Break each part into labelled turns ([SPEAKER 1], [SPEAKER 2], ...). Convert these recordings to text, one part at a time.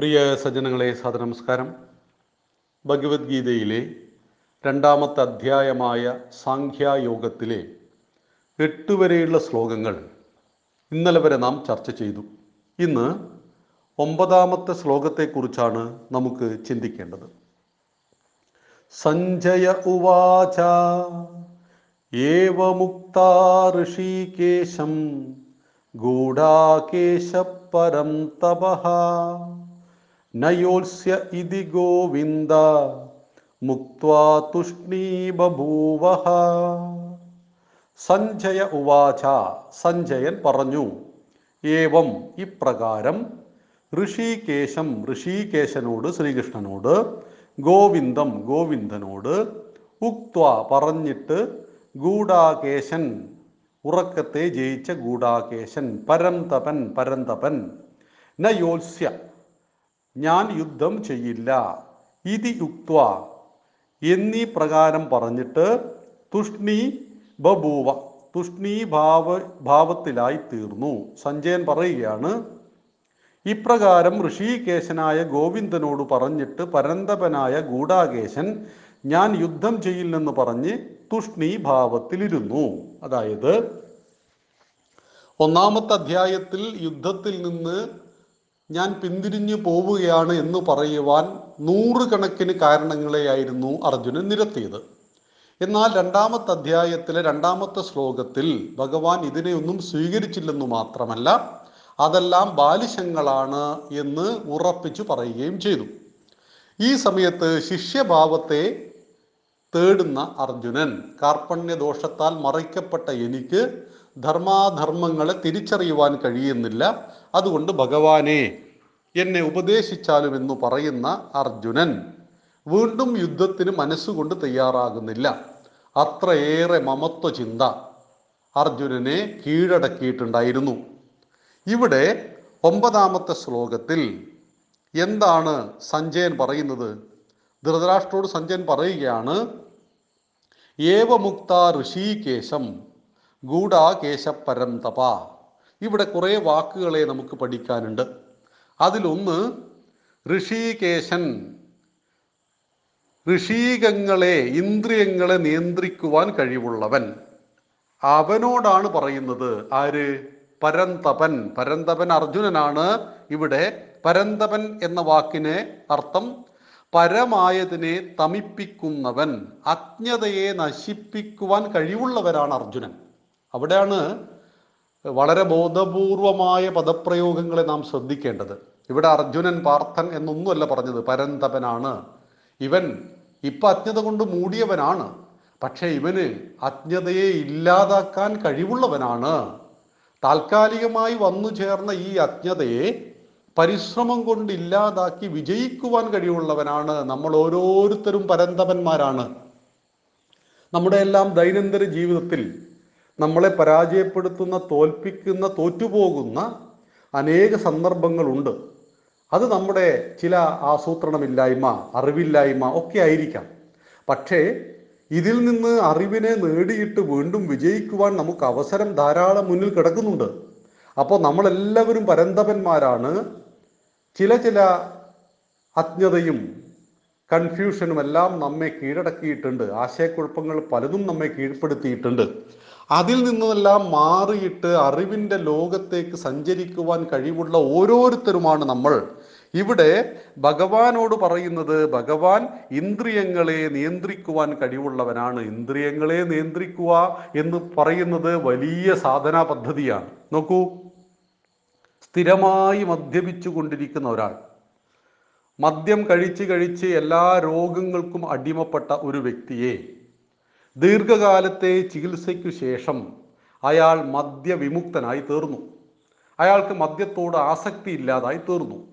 [SPEAKER 1] പ്രിയ സജ്ജനങ്ങളെ സദനമസ്കാരം ഭഗവത്ഗീതയിലെ രണ്ടാമത്തെ അധ്യായമായ സാഖ്യായോഗത്തിലെ എട്ട് വരെയുള്ള ശ്ലോകങ്ങൾ ഇന്നലെ വരെ നാം ചർച്ച ചെയ്തു. ഇന്ന് ഒമ്പതാമത്തെ ശ്ലോകത്തെക്കുറിച്ചാണ് നമുക്ക് ചിന്തിക്കേണ്ടത്. സഞ്ജയ ഉവാച ഏവമുക്താ ഋഷികേശം ഗൂഢാകേശപരം തപഃ നയോത്സ്യ ഇതി ഗോവിന്ദ. മുക്വാ തുഷ്ണീബൂവ സഞ്ജയ ഉവാച സഞ്ജയൻ പറഞ്ഞു ഏവം ഇപ്രകാരം ഋഷികേശം ഋഷികേശനോട് ശ്രീകൃഷ്ണനോട് ഗോവിന്ദം ഗോവിന്ദനോട് ഉക്വ പറഞ്ഞിട്ട് ഗൂഢാകേശൻ ഉറക്കത്തെ ജയിച്ച ഗൂഢാകേശൻ പരന്തപൻ പരന്തപൻ നയോത്സ്യ ഞാൻ യുദ്ധം ചെയ്യില്ല. ഇതി യുക്വ എന്നീ പ്രകാരം പറഞ്ഞിട്ട് തുഷ്ണി ബഭൂവ തുഷ്ണി ഭാവ ഭാവത്തിലായി തീർന്നു. സഞ്ജയൻ പറയുകയാണ് ഇപ്രകാരം ഋഷികേശനായ ഗോവിന്ദനോട് പറഞ്ഞിട്ട് പരന്തപനായ ഗൂഢാകേശൻ ഞാൻ യുദ്ധം ചെയ്യില്ലെന്ന് പറഞ്ഞ് തുഷ്ണി ഭാവത്തിലിരുന്നു. അതായത് ഒന്നാമത്തെ അധ്യായത്തിൽ യുദ്ധത്തിൽ നിന്ന് ഞാൻ പിന്തിരിഞ്ഞു പോവുകയാണ് എന്ന് പറയുവാൻ നൂറുകണക്കിന് കാരണങ്ങളെയായിരുന്നു അർജുനൻ നിരത്തിയത്. എന്നാൽ രണ്ടാമത്തെ അധ്യായത്തിലെ രണ്ടാമത്തെ ശ്ലോകത്തിൽ ഭഗവാൻ ഇതിനെയൊന്നും സ്വീകരിച്ചില്ലെന്നു മാത്രമല്ല അതെല്ലാം ബാലിശങ്ങളാണ് എന്ന് ഉറപ്പിച്ചു പറയുകയും ചെയ്തു. ഈ സമയത്ത് ശിഷ്യഭാവത്തെ തേടുന്ന അർജുനൻ കാർപ്പണ്യ ദോഷത്താൽ മറയ്ക്കപ്പെട്ട എനിക്ക് ധർമാധർമ്മങ്ങളെ തിരിച്ചറിയുവാൻ കഴിയുന്നില്ല. അതുകൊണ്ട് ഭഗവാനെ എന്നെ ഉപദേശിച്ചാലും എന്ന് പറയുന്ന അർജുനൻ വീണ്ടും യുദ്ധത്തിന് മനസ്സുകൊണ്ട് തയ്യാറാകുന്നില്ല. അത്രയേറെ മമത്വ ചിന്ത അർജുനനെ കീഴടക്കിയിട്ടുണ്ടായിരുന്നു. ഇവിടെ ഒമ്പതാമത്തെ ശ്ലോകത്തിൽ എന്താണ് സഞ്ജയൻ പറയുന്നത്? ധൃതരാഷ്ട്രോട് സഞ്ജയൻ പറയുകയാണ് ഏവമുക്ത ഋഷികേശം ഗൂഢാകേശപരം തപ. ഇവിടെ കുറേ വാക്കുകളെ നമുക്ക് പഠിക്കാനുണ്ട്. അതിലൊന്ന് ഋഷികേശൻ ഋഷീകങ്ങളെ ഇന്ദ്രിയങ്ങളെ നിയന്ത്രിക്കുവാൻ കഴിവുള്ളവൻ. അവനോടാണ് പറയുന്നത് ആര്? പരന്തപൻ. പരന്തപൻ അർജുനനാണ്. ഇവിടെ പരന്തപൻ എന്ന വാക്കിന് അർത്ഥം പരമായതിനെ തമിപ്പിക്കുന്നവൻ അജ്ഞതയെ നശിപ്പിക്കുവാൻ കഴിവുള്ളവരാണ് അർജുനൻ. അവിടെയാണ് വളരെ ബോധപൂർവമായ പദപ്രയോഗങ്ങളെ നാം ശ്രദ്ധിക്കേണ്ടത്. ഇവിടെ അർജുനൻ പാർത്ഥൻ എന്നൊന്നുമല്ല പറഞ്ഞത് പരന്തപനാണ്. ഇവൻ ഇപ്പൊ അജ്ഞത കൊണ്ട് മൂടിയവനാണ്. പക്ഷേ ഇവന് അജ്ഞതയെ ഇല്ലാതാക്കാൻ കഴിവുള്ളവനാണ്. താൽക്കാലികമായി വന്നു ചേർന്ന ഈ അജ്ഞതയെ പരിശ്രമം കൊണ്ട് ഇല്ലാതാക്കി വിജയിക്കുവാൻ കഴിവുള്ളവനാണ്. നമ്മൾ ഓരോരുത്തരും പരന്തപന്മാരാണ്. നമ്മുടെ എല്ലാം ദൈനംദിന ജീവിതത്തിൽ നമ്മളെ പരാജയപ്പെടുത്തുന്ന തോൽപ്പിക്കുന്ന തോറ്റുപോകുന്ന അനേക സന്ദർഭങ്ങളുണ്ട്. അത് നമ്മുടെ ചില ആസൂത്രണമില്ലായ്മ അറിവില്ലായ്മ ഒക്കെ ആയിരിക്കാം. പക്ഷേ ഇതിൽ നിന്ന് അറിവിനെ നേടിയിട്ട് വീണ്ടും വിജയിക്കുവാൻ നമുക്ക് അവസരം ധാരാളം മുന്നിൽ കിടക്കുന്നുണ്ട്. അപ്പോൾ നമ്മളെല്ലാവരും പരന്തപന്മാരാണ്. ചില ചില അജ്ഞതയും കൺഫ്യൂഷനും എല്ലാം നമ്മെ കീഴടക്കിയിട്ടുണ്ട്. ആശയക്കുഴപ്പങ്ങൾ പലതും നമ്മെ കീഴ്പ്പെടുത്തിയിട്ടുണ്ട്. അതിൽ നിന്നെല്ലാം മാറിയിട്ട് അറിവിന്റെ ലോകത്തേക്ക് സഞ്ചരിക്കുവാൻ കഴിവുള്ള ഓരോരുത്തരുമാണ് നമ്മൾ. ഇവിടെ ഭഗവാനോട് പറയുന്നത് ഭഗവാൻ ഇന്ദ്രിയങ്ങളെ നിയന്ത്രിക്കുവാൻ കഴിവുള്ളവനാണ്. ഇന്ദ്രിയങ്ങളെ നിയന്ത്രിക്കുക എന്ന് പറയുന്നത് വലിയ സാധനാ പദ്ധതിയാണ്. നോക്കൂ. സ്ഥിരമായി മദ്യപിച്ചു കൊണ്ടിരിക്കുന്ന ഒരാൾ. മദ്യം കഴിച്ച് കഴിച്ച് എല്ലാ രോഗങ്ങൾക്കും അടിമപ്പെട്ട ഒരു വ്യക്തിയെ ദീർഘകാലത്തെ ചികിത്സയ്ക്കു ശേഷം അയാൾ മദ്യവിമുക്തനായി തീർന്നു. അയാൾക്ക് മദ്യത്തോട് ആസക്തി ഇല്ലാതായി തീർന്നു.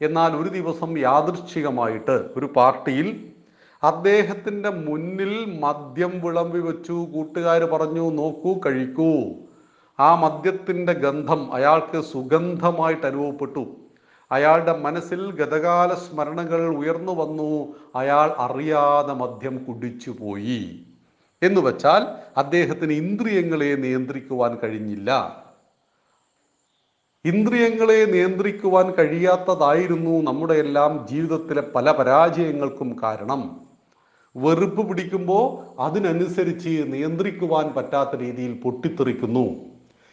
[SPEAKER 1] എന്നാൽ ഒരു ദിവസം യാദൃശ്ചികമായിട്ട് ഒരു പാർട്ടിയിൽ അദ്ദേഹത്തിന്റെ മുന്നിൽ മദ്യം വിളമ്പി വെച്ചു കൂട്ടുകാർ പറഞ്ഞു നോക്കൂ കഴിക്കൂ. ആ മദ്യത്തിന്റെ ഗന്ധം അയാൾക്ക് സുഗന്ധമായിട്ട് അനുഭവപ്പെട്ടു. അയാളുടെ മനസ്സിൽ ഗതകാല സ്മരണകൾ ഉയർന്നു വന്നു. അയാൾ അറിയാതെ മദ്യം കുടിച്ചു പോയി എന്ന് വച്ചാൽ അദ്ദേഹത്തിന് ഇന്ദ്രിയങ്ങളെ നിയന്ത്രിക്കുവാൻ കഴിഞ്ഞില്ല. ഇന്ദ്രിയങ്ങളെ നിയന്ത്രിക്കുവാൻ കഴിയാത്തതായിരുന്നു നമ്മുടെ എല്ലാം ജീവിതത്തിലെ പല പരാജയങ്ങൾക്കും കാരണം. വെറുപ്പ് പിടിക്കുമ്പോൾ അതിനനുസരിച്ച് നിയന്ത്രിക്കുവാൻ പറ്റാത്ത രീതിയിൽ പൊട്ടിത്തെറിക്കുന്നു.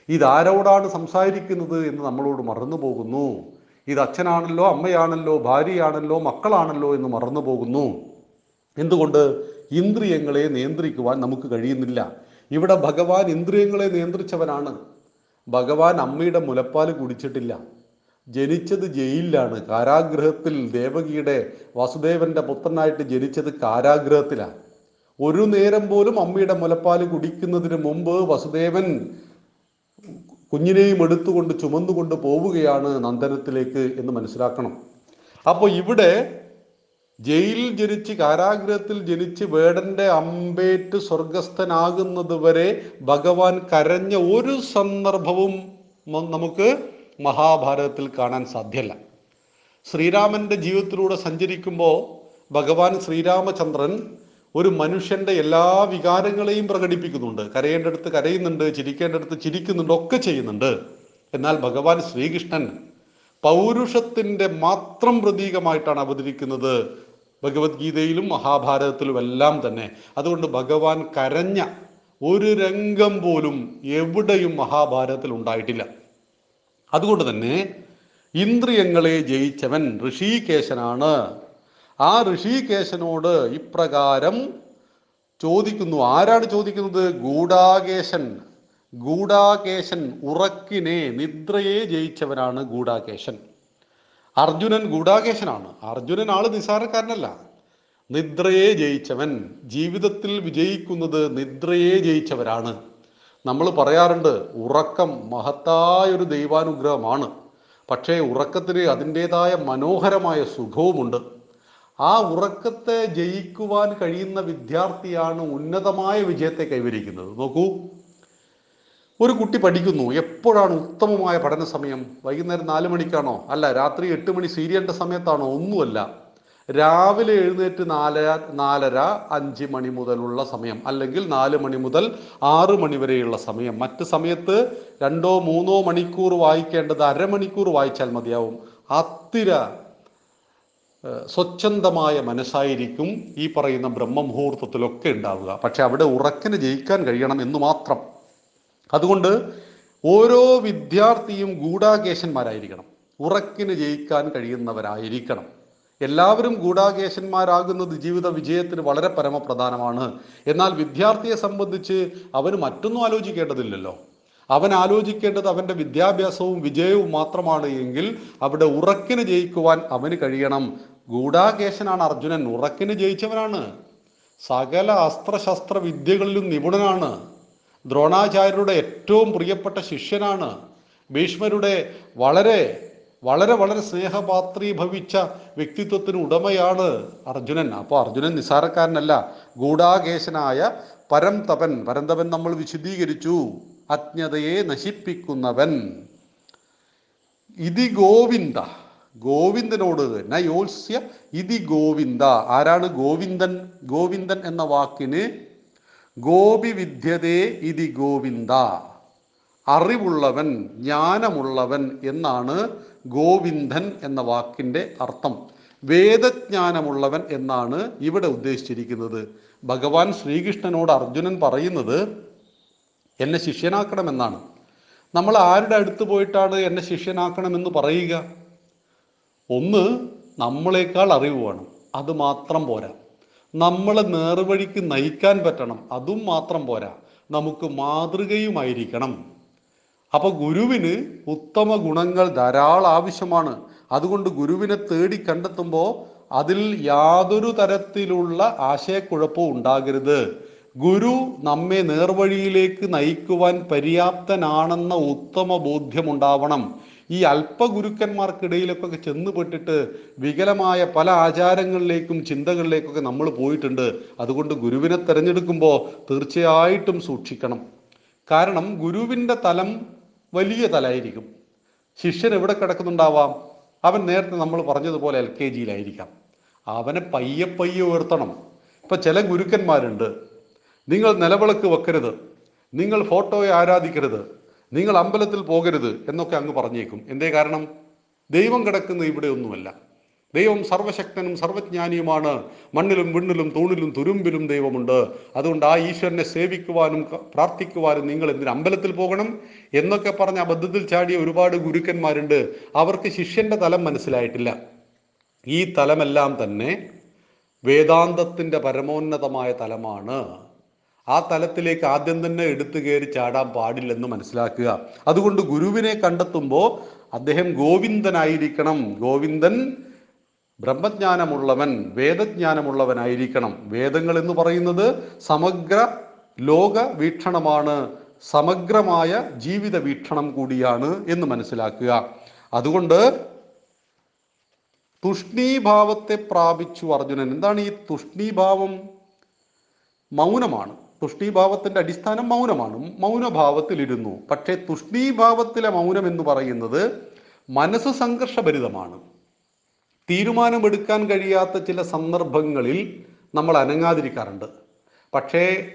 [SPEAKER 1] ഇതാരോടാണ് സംസാരിക്കുന്നത് എന്ന് നമ്മളോട് മറന്നു പോകുന്നു. ഇത് അച്ഛനാണല്ലോ അമ്മയാണല്ലോ ഭാര്യയാണല്ലോ മക്കളാണല്ലോ എന്ന് മറന്നു പോകുന്നു. എന്തുകൊണ്ട്? ഇന്ദ്രിയങ്ങളെ നിയന്ത്രിക്കുവാൻ നമുക്ക് കഴിയുന്നില്ല. ഇവിടെ ഭഗവാൻ ഇന്ദ്രിയങ്ങളെ നിയന്ത്രിച്ചവനാണ്. ഭഗവാൻ അമ്മയുടെ മുലപ്പാൽ കുടിച്ചിട്ടില്ല. ജനിച്ചത് ജയിലിലാണ്. കാരാഗ്രഹത്തിൽ ദേവകിയുടെ വാസുദേവന്റെ പുത്രനായിട്ട് ജനിച്ചത് കാരാഗ്രഹത്തിലാണ്. ഒരു നേരം പോലും അമ്മയുടെ മുലപ്പാൽ കുടിക്കുന്നതിന് മുമ്പ് വസുദേവൻ കുഞ്ഞിനെയും എടുത്തുകൊണ്ട് ചുമന്നുകൊണ്ട് പോവുകയാണ് നന്ദനത്തിലേക്ക് എന്ന് മനസ്സിലാക്കണം. അപ്പോൾ ഇവിടെ ജയിലിൽ ജനിച്ച് കാരാഗ്രഹത്തിൽ ജനിച്ച് വേടന്റെ അമ്പേറ്റ് സ്വർഗസ്ഥനാകുന്നത് വരെ ഭഗവാൻ കരഞ്ഞ ഒരു സന്ദർഭവും നമുക്ക് മഹാഭാരതത്തിൽ കാണാൻ സാധ്യല്ല. ശ്രീരാമന്റെ ജീവിതത്തിലൂടെ സഞ്ചരിക്കുമ്പോൾ ഭഗവാൻ ശ്രീരാമചന്ദ്രൻ ഒരു മനുഷ്യന്റെ എല്ലാ വികാരങ്ങളെയും പ്രകടിപ്പിക്കുന്നുണ്ട്. കരയേണ്ടടുത്ത് കരയുന്നുണ്ട് ചിരിക്കേണ്ടടുത്ത് ചിരിക്കുന്നുണ്ട് ഒക്കെ ചെയ്യുന്നുണ്ട്. എന്നാൽ ഭഗവാൻ ശ്രീകൃഷ്ണൻ പൗരുഷത്തിന്റെ മാത്രം പ്രതീകമായിട്ടാണ് അവതരിക്കുന്നത് ഭഗവത്ഗീതയിലും മഹാഭാരതത്തിലും എല്ലാം തന്നെ. അതുകൊണ്ട് ഭഗവാൻ കരഞ്ഞ ഒരു രംഗം പോലും എവിടെയും മഹാഭാരതത്തിൽ ഉണ്ടായിട്ടില്ല. അതുകൊണ്ട് തന്നെ ഇന്ദ്രിയങ്ങളെ ജയിച്ചവൻ ഋഷികേശനാണ്. ആ ഋഷികേശനോട് ഇപ്രകാരം ചോദിക്കുന്നു. ആരാണ് ചോദിക്കുന്നത്? ഗൂഢാകേശൻ. ഗൂഢാകേശൻ ഉറക്കിനെ നിദ്രയെ ജയിച്ചവനാണ് ഗൂഢാകേശൻ. അർജുനൻ ഗൂഢാകേശനാണ്. അർജുനൻ ആൾ നിസാരക്കാരനല്ല. നിദ്രയെ ജയിച്ചവൻ. ജീവിതത്തിൽ വിജയിക്കുന്നത് നിദ്രയെ ജയിച്ചവരാണ്. നമ്മൾ പറയാറുണ്ട് ഉറക്കം മഹത്തായൊരു ദൈവാനുഗ്രഹമാണ്. പക്ഷേ ഉറക്കത്തിന് അതിന്റേതായ മനോഹരമായ സുഖവുമുണ്ട്. ആ ഉറക്കത്തെ ജയിക്കുവാൻ കഴിയുന്ന വിദ്യാർത്ഥിയാണ് ഉന്നതമായ വിജയത്തെ കൈവരിക്കുന്നത്. നോക്കൂ. ഒരു കുട്ടി പഠിക്കുന്നു. എപ്പോഴാണ് ഉത്തമമായ പഠന സമയം? വൈകുന്നേരം നാല് മണിക്കാണോ? അല്ല രാത്രി എട്ട് മണി സീരിയലിന്റെ സമയത്താണോ? ഒന്നുമല്ല. രാവിലെ എഴുന്നേറ്റ് നാലര നാലര അഞ്ച് മണി മുതലുള്ള സമയം. അല്ലെങ്കിൽ നാല് മണി മുതൽ ആറ് മണി വരെയുള്ള സമയം. മറ്റ് സമയത്ത് രണ്ടോ മൂന്നോ മണിക്കൂർ വായിക്കേണ്ടത് അരമണിക്കൂർ വായിച്ചാൽ മതിയാവും. അത്തിര സ്വച്ഛന്തമായ മനസ്സായിരിക്കും ഈ പറയുന്ന ബ്രഹ്മമുഹൂർത്തത്തിലൊക്കെ ഉണ്ടാവുക. പക്ഷെ അവിടെ ഉറക്കിന് ജയിക്കാൻ കഴിയണം എന്ന് മാത്രം. അതുകൊണ്ട് ഓരോ വിദ്യാർത്ഥിയും ഗൂഢാകേശന്മാരായിരിക്കണം ഉറക്കിന് ജയിക്കാൻ കഴിയുന്നവരായിരിക്കണം. എല്ലാവരും ഗൂഢാകേശന്മാരാകുന്നത് ജീവിത വിജയത്തിന് വളരെ പരമപ്രധാനമാണ്. എന്നാൽ വിദ്യാർത്ഥിയെ സംബന്ധിച്ച് അവന് മറ്റൊന്നും ആലോചിക്കേണ്ടതില്ലല്ലോ. അവൻ ആലോചിക്കേണ്ടത് അവന്റെ വിദ്യാഭ്യാസവും വിജയവും മാത്രമാണ് എങ്കിൽ അവിടെ ഉറക്കിന് ജയിക്കുവാൻ അവന് കഴിയണം. ഗൂഢാകേശനാണ് അർജുനൻ. ഉറക്കിന് ജയിച്ചവനാണ്. സകല അസ്ത്രശസ്ത്ര വിദ്യകളിലും നിപുണനാണ്. ദ്രോണാചാര്യരുടെ ഏറ്റവും പ്രിയപ്പെട്ട ശിഷ്യനാണ് ഭീഷ്മരുടെ വളരെ വളരെ വളരെ സ്നേഹപാത്രീഭവിച്ച വ്യക്തിത്വത്തിന് ഉടമയാണ് അർജുനൻ. അപ്പോൾ അർജുനൻ നിസാരക്കാരനല്ല ഗൂഢാകേശനായ പരംതപൻ. പരന്തപൻ നമ്മൾ വിശദീകരിച്ചു. അജ്ഞതയെ നശിപ്പിക്കുന്നവൻ. ഇതി ഗോവിന്ദ. ഗോവിന്ദനോട് നയോത്സ്യ ഇതി ഗോവിന്ദ. ആരാണ് ഗോവിന്ദൻ? ഗോവിന്ദൻ എന്ന വാക്കിന് ഗോപി വിദ്യതേ ഇതി ഗോവിന്ദ. അറിവുള്ളവൻ ജ്ഞാനമുള്ളവൻ എന്നാണ് ഗോവിന്ദൻ എന്ന വാക്കിന്റെ അർത്ഥം. വേദജ്ഞാനമുള്ളവൻ എന്നാണ് ഇവിടെ ഉദ്ദേശിച്ചിരിക്കുന്നത്. ഭഗവാൻ ശ്രീകൃഷ്ണനോട് അർജുനൻ പറയുന്നത് എന്നെ ശിഷ്യനാക്കണമെന്നാണ്. നമ്മൾ ആരുടെ അടുത്ത് പോയിട്ടാണ് എന്നെ ശിഷ്യനാക്കണമെന്ന് പറയുക? ഒന്ന് നമ്മളെക്കാൾ അറിവ് വേണം. അത് മാത്രം പോരാ. നമ്മളെ നേർവഴിക്ക് നയിക്കാൻ പറ്റണം. അതും മാത്രം പോരാ. നമുക്ക് മാതൃകയുമായിരിക്കണം. അപ്പൊ ഗുരുവിന് ഉത്തമ ഗുണങ്ങൾ ധാരാളം ആവശ്യമാണ്. അതുകൊണ്ട് ഗുരുവിനെ തേടി കണ്ടെത്തുമ്പോൾ അതിൽ യാതൊരു തരത്തിലുള്ള ആശയക്കുഴപ്പവും ഉണ്ടാകരുത്. ഗുരു നമ്മെ നേർവഴിയിലേക്ക് നയിക്കുവാൻ പര്യാപ്തനാണെന്ന ഉത്തമ ബോധ്യമുണ്ടാവണം ഈ അല്പഗുരുക്കന്മാർക്കിടയിലൊക്കെ ചെന്നുപെട്ടിട്ട് വികലമായ പല ആചാരങ്ങളിലേക്കും ചിന്തകളിലേക്കൊക്കെ നമ്മൾ പോയിട്ടുണ്ട്. അതുകൊണ്ട് ഗുരുവിനെ തിരഞ്ഞെടുക്കുമ്പോൾ തീർച്ചയായിട്ടും സൂക്ഷിക്കണം. കാരണം ഗുരുവിന്റെ തലം വലിയ തലായിരിക്കും. ശിഷ്യൻ എവിടെ കിടക്കുന്നുണ്ടാവാം? അവൻ നേരത്തെ നമ്മൾ പറഞ്ഞതുപോലെ എൽ കെ ജിയിലായിരിക്കാം. അവനെ പയ്യെ പയ്യെ ഉയർത്തണം. ഇപ്പൊ ചില ഗുരുക്കന്മാരുണ്ട്. നിങ്ങൾ നിലവിളക്ക് വെക്കരുത്. നിങ്ങൾ ഫോട്ടോയെ ആരാധിക്കരുത്. നിങ്ങൾ അമ്പലത്തിൽ പോകരുത് എന്നൊക്കെ അങ്ങ് പറഞ്ഞേക്കും. എന്തേ കാരണം? ദൈവം കിടക്കുന്ന ഇവിടെ ഒന്നുമല്ല. ദൈവം സർവശക്തനും സർവജ്ഞാനിയുമാണ്. മണ്ണിലും വിണ്ണിലും തൂണിലും തുരുമ്പിലും ദൈവമുണ്ട്. അതുകൊണ്ട് ആ ഈശ്വരനെ സേവിക്കുവാനും പ്രാർത്ഥിക്കുവാനും നിങ്ങൾ എന്തിനു അമ്പലത്തിൽ പോകണം എന്നൊക്കെ പറഞ്ഞ അബദ്ധത്തിൽ ചാടിയ ഒരുപാട് ഗുരുക്കന്മാരുണ്ട്. അവർക്ക് ശിഷ്യന്റെ തലം മനസ്സിലായിട്ടില്ല. ഈ തലമെല്ലാം തന്നെ വേദാന്തത്തിന്റെ പരമോന്നതമായ തലമാണ്. ആ തലത്തിലേക്ക് ആദ്യം തന്നെ എടുത്തു കയറി ചാടാൻ പാടില്ലെന്ന് മനസ്സിലാക്കുക. അതുകൊണ്ട് ഗുരുവിനെ കണ്ടെത്തുമ്പോൾ അദ്ദേഹം ഗോവിന്ദനായിരിക്കണം. ഗോവിന്ദൻ ബ്രഹ്മജ്ഞാനമുള്ളവൻ വേദജ്ഞാനമുള്ളവനായിരിക്കണം. വേദങ്ങൾ എന്ന് പറയുന്നത് സമഗ്ര ലോക വീക്ഷണമാണ്. സമഗ്രമായ ജീവിത വീക്ഷണം കൂടിയാണ് എന്ന് മനസ്സിലാക്കുക. അതുകൊണ്ട് തുഷ്ണീഭാവത്തെ പ്രാപിച്ചു അർജുനൻ. എന്താണ് ഈ തുഷ്ണീഭാവം? മൗനമാണ്. തുഷ്ണീഭാവത്തിന്റെ അടിസ്ഥാനം മൗനമാണ്. മൗനഭാവത്തിലിരുന്നു. പക്ഷേ തുഷ്ണീഭാവത്തിലെ മൗനം എന്ന് പറയുന്നത് മനസ്സ് സംഘർഷഭരിതമാണ്. തീരുമാനമെടുക്കാൻ കഴിയാത്ത ചില സന്ദർഭങ്ങളിൽ നമ്മൾ അനങ്ങാതിരിക്കാറുണ്ട്. പക്ഷേ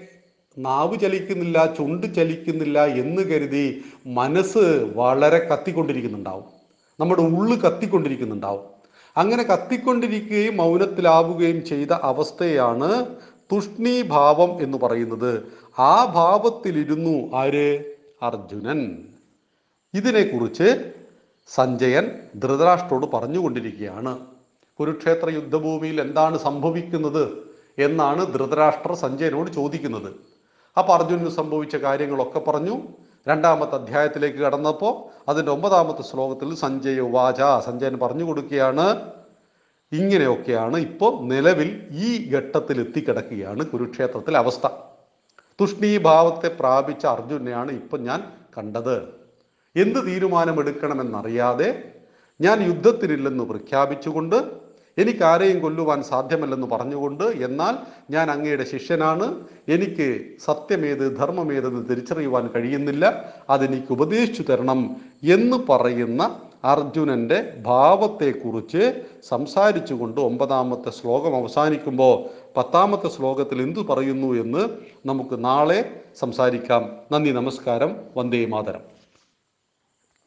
[SPEAKER 1] നാവ് ചലിക്കുന്നില്ല ചുണ്ട് ചലിക്കുന്നില്ല എന്ന് കരുതി മനസ്സ് വളരെ കത്തിക്കൊണ്ടിരിക്കുന്നുണ്ടാവും. നമ്മുടെ ഉള്ളു കത്തിക്കൊണ്ടിരിക്കുന്നുണ്ടാവും. അങ്ങനെ കത്തിക്കൊണ്ടിരിക്കുകയും മൗനത്തിലാവുകയും ചെയ്ത അവസ്ഥയാണ് തുഷ്ണീഭാവം എന്ന് പറയുന്നത് ആ ഭാവത്തിലിരുന്നു ആര്? അർജുനൻ. ഇതിനെക്കുറിച്ച് സഞ്ജയൻ ധൃതരാഷ്ട്രോട് പറഞ്ഞുകൊണ്ടിരിക്കുകയാണ്. കുരുക്ഷേത്ര യുദ്ധഭൂമിയിൽ എന്താണ് സംഭവിക്കുന്നത് എന്നാണ് ധൃതരാഷ്ട്ര സഞ്ജയനോട് ചോദിക്കുന്നത്. അപ്പോൾ അർജുനന് സംഭവിച്ച കാര്യങ്ങളൊക്കെ പറഞ്ഞു. രണ്ടാമത്തെ അധ്യായത്തിലേക്ക് കടന്നപ്പോൾ അതിന്റെ ഒമ്പതാമത്തെ ശ്ലോകത്തിൽ സഞ്ജയ വാച സഞ്ജയൻ പറഞ്ഞു കൊടുക്കുകയാണ്. ഇങ്ങനെയൊക്കെയാണ് ഇപ്പോൾ നിലവിൽ ഈ ഘട്ടത്തിൽ എത്തിക്കിടക്കുകയാണ് കുരുക്ഷേത്രത്തിലെ അവസ്ഥ. തുഷ്ണീഭാവത്തെ പ്രാപിച്ച അർജുനെയാണ് ഇപ്പം ഞാൻ കണ്ടത്. എന്ത് തീരുമാനമെടുക്കണമെന്നറിയാതെ ഞാൻ യുദ്ധത്തിനില്ലെന്ന് പ്രഖ്യാപിച്ചുകൊണ്ട് എനിക്ക് ആരെയും കൊല്ലുവാൻ സാധ്യമല്ലെന്ന് പറഞ്ഞുകൊണ്ട് എന്നാൽ ഞാൻ അങ്ങയുടെ ശിഷ്യനാണ്. എനിക്ക് സത്യമേത് ധർമ്മമേതെന്ന് തിരിച്ചറിയുവാൻ കഴിയുന്നില്ല. അതെനിക്ക് ഉപദേശിച്ചു തരണം എന്ന് പറയുന്ന അർജുനന്റെ ഭാവത്തെക്കുറിച്ച് സംസാരിച്ചുകൊണ്ട് ഒമ്പതാമത്തെ ശ്ലോകം അവസാനിക്കുമ്പോൾ പത്താമത്തെ ശ്ലോകത്തിൽ എന്തു പറയുന്നു എന്ന് നമുക്ക് നാളെ സംസാരിക്കാം. നന്ദി നമസ്കാരം. വന്ദേ മാതരം.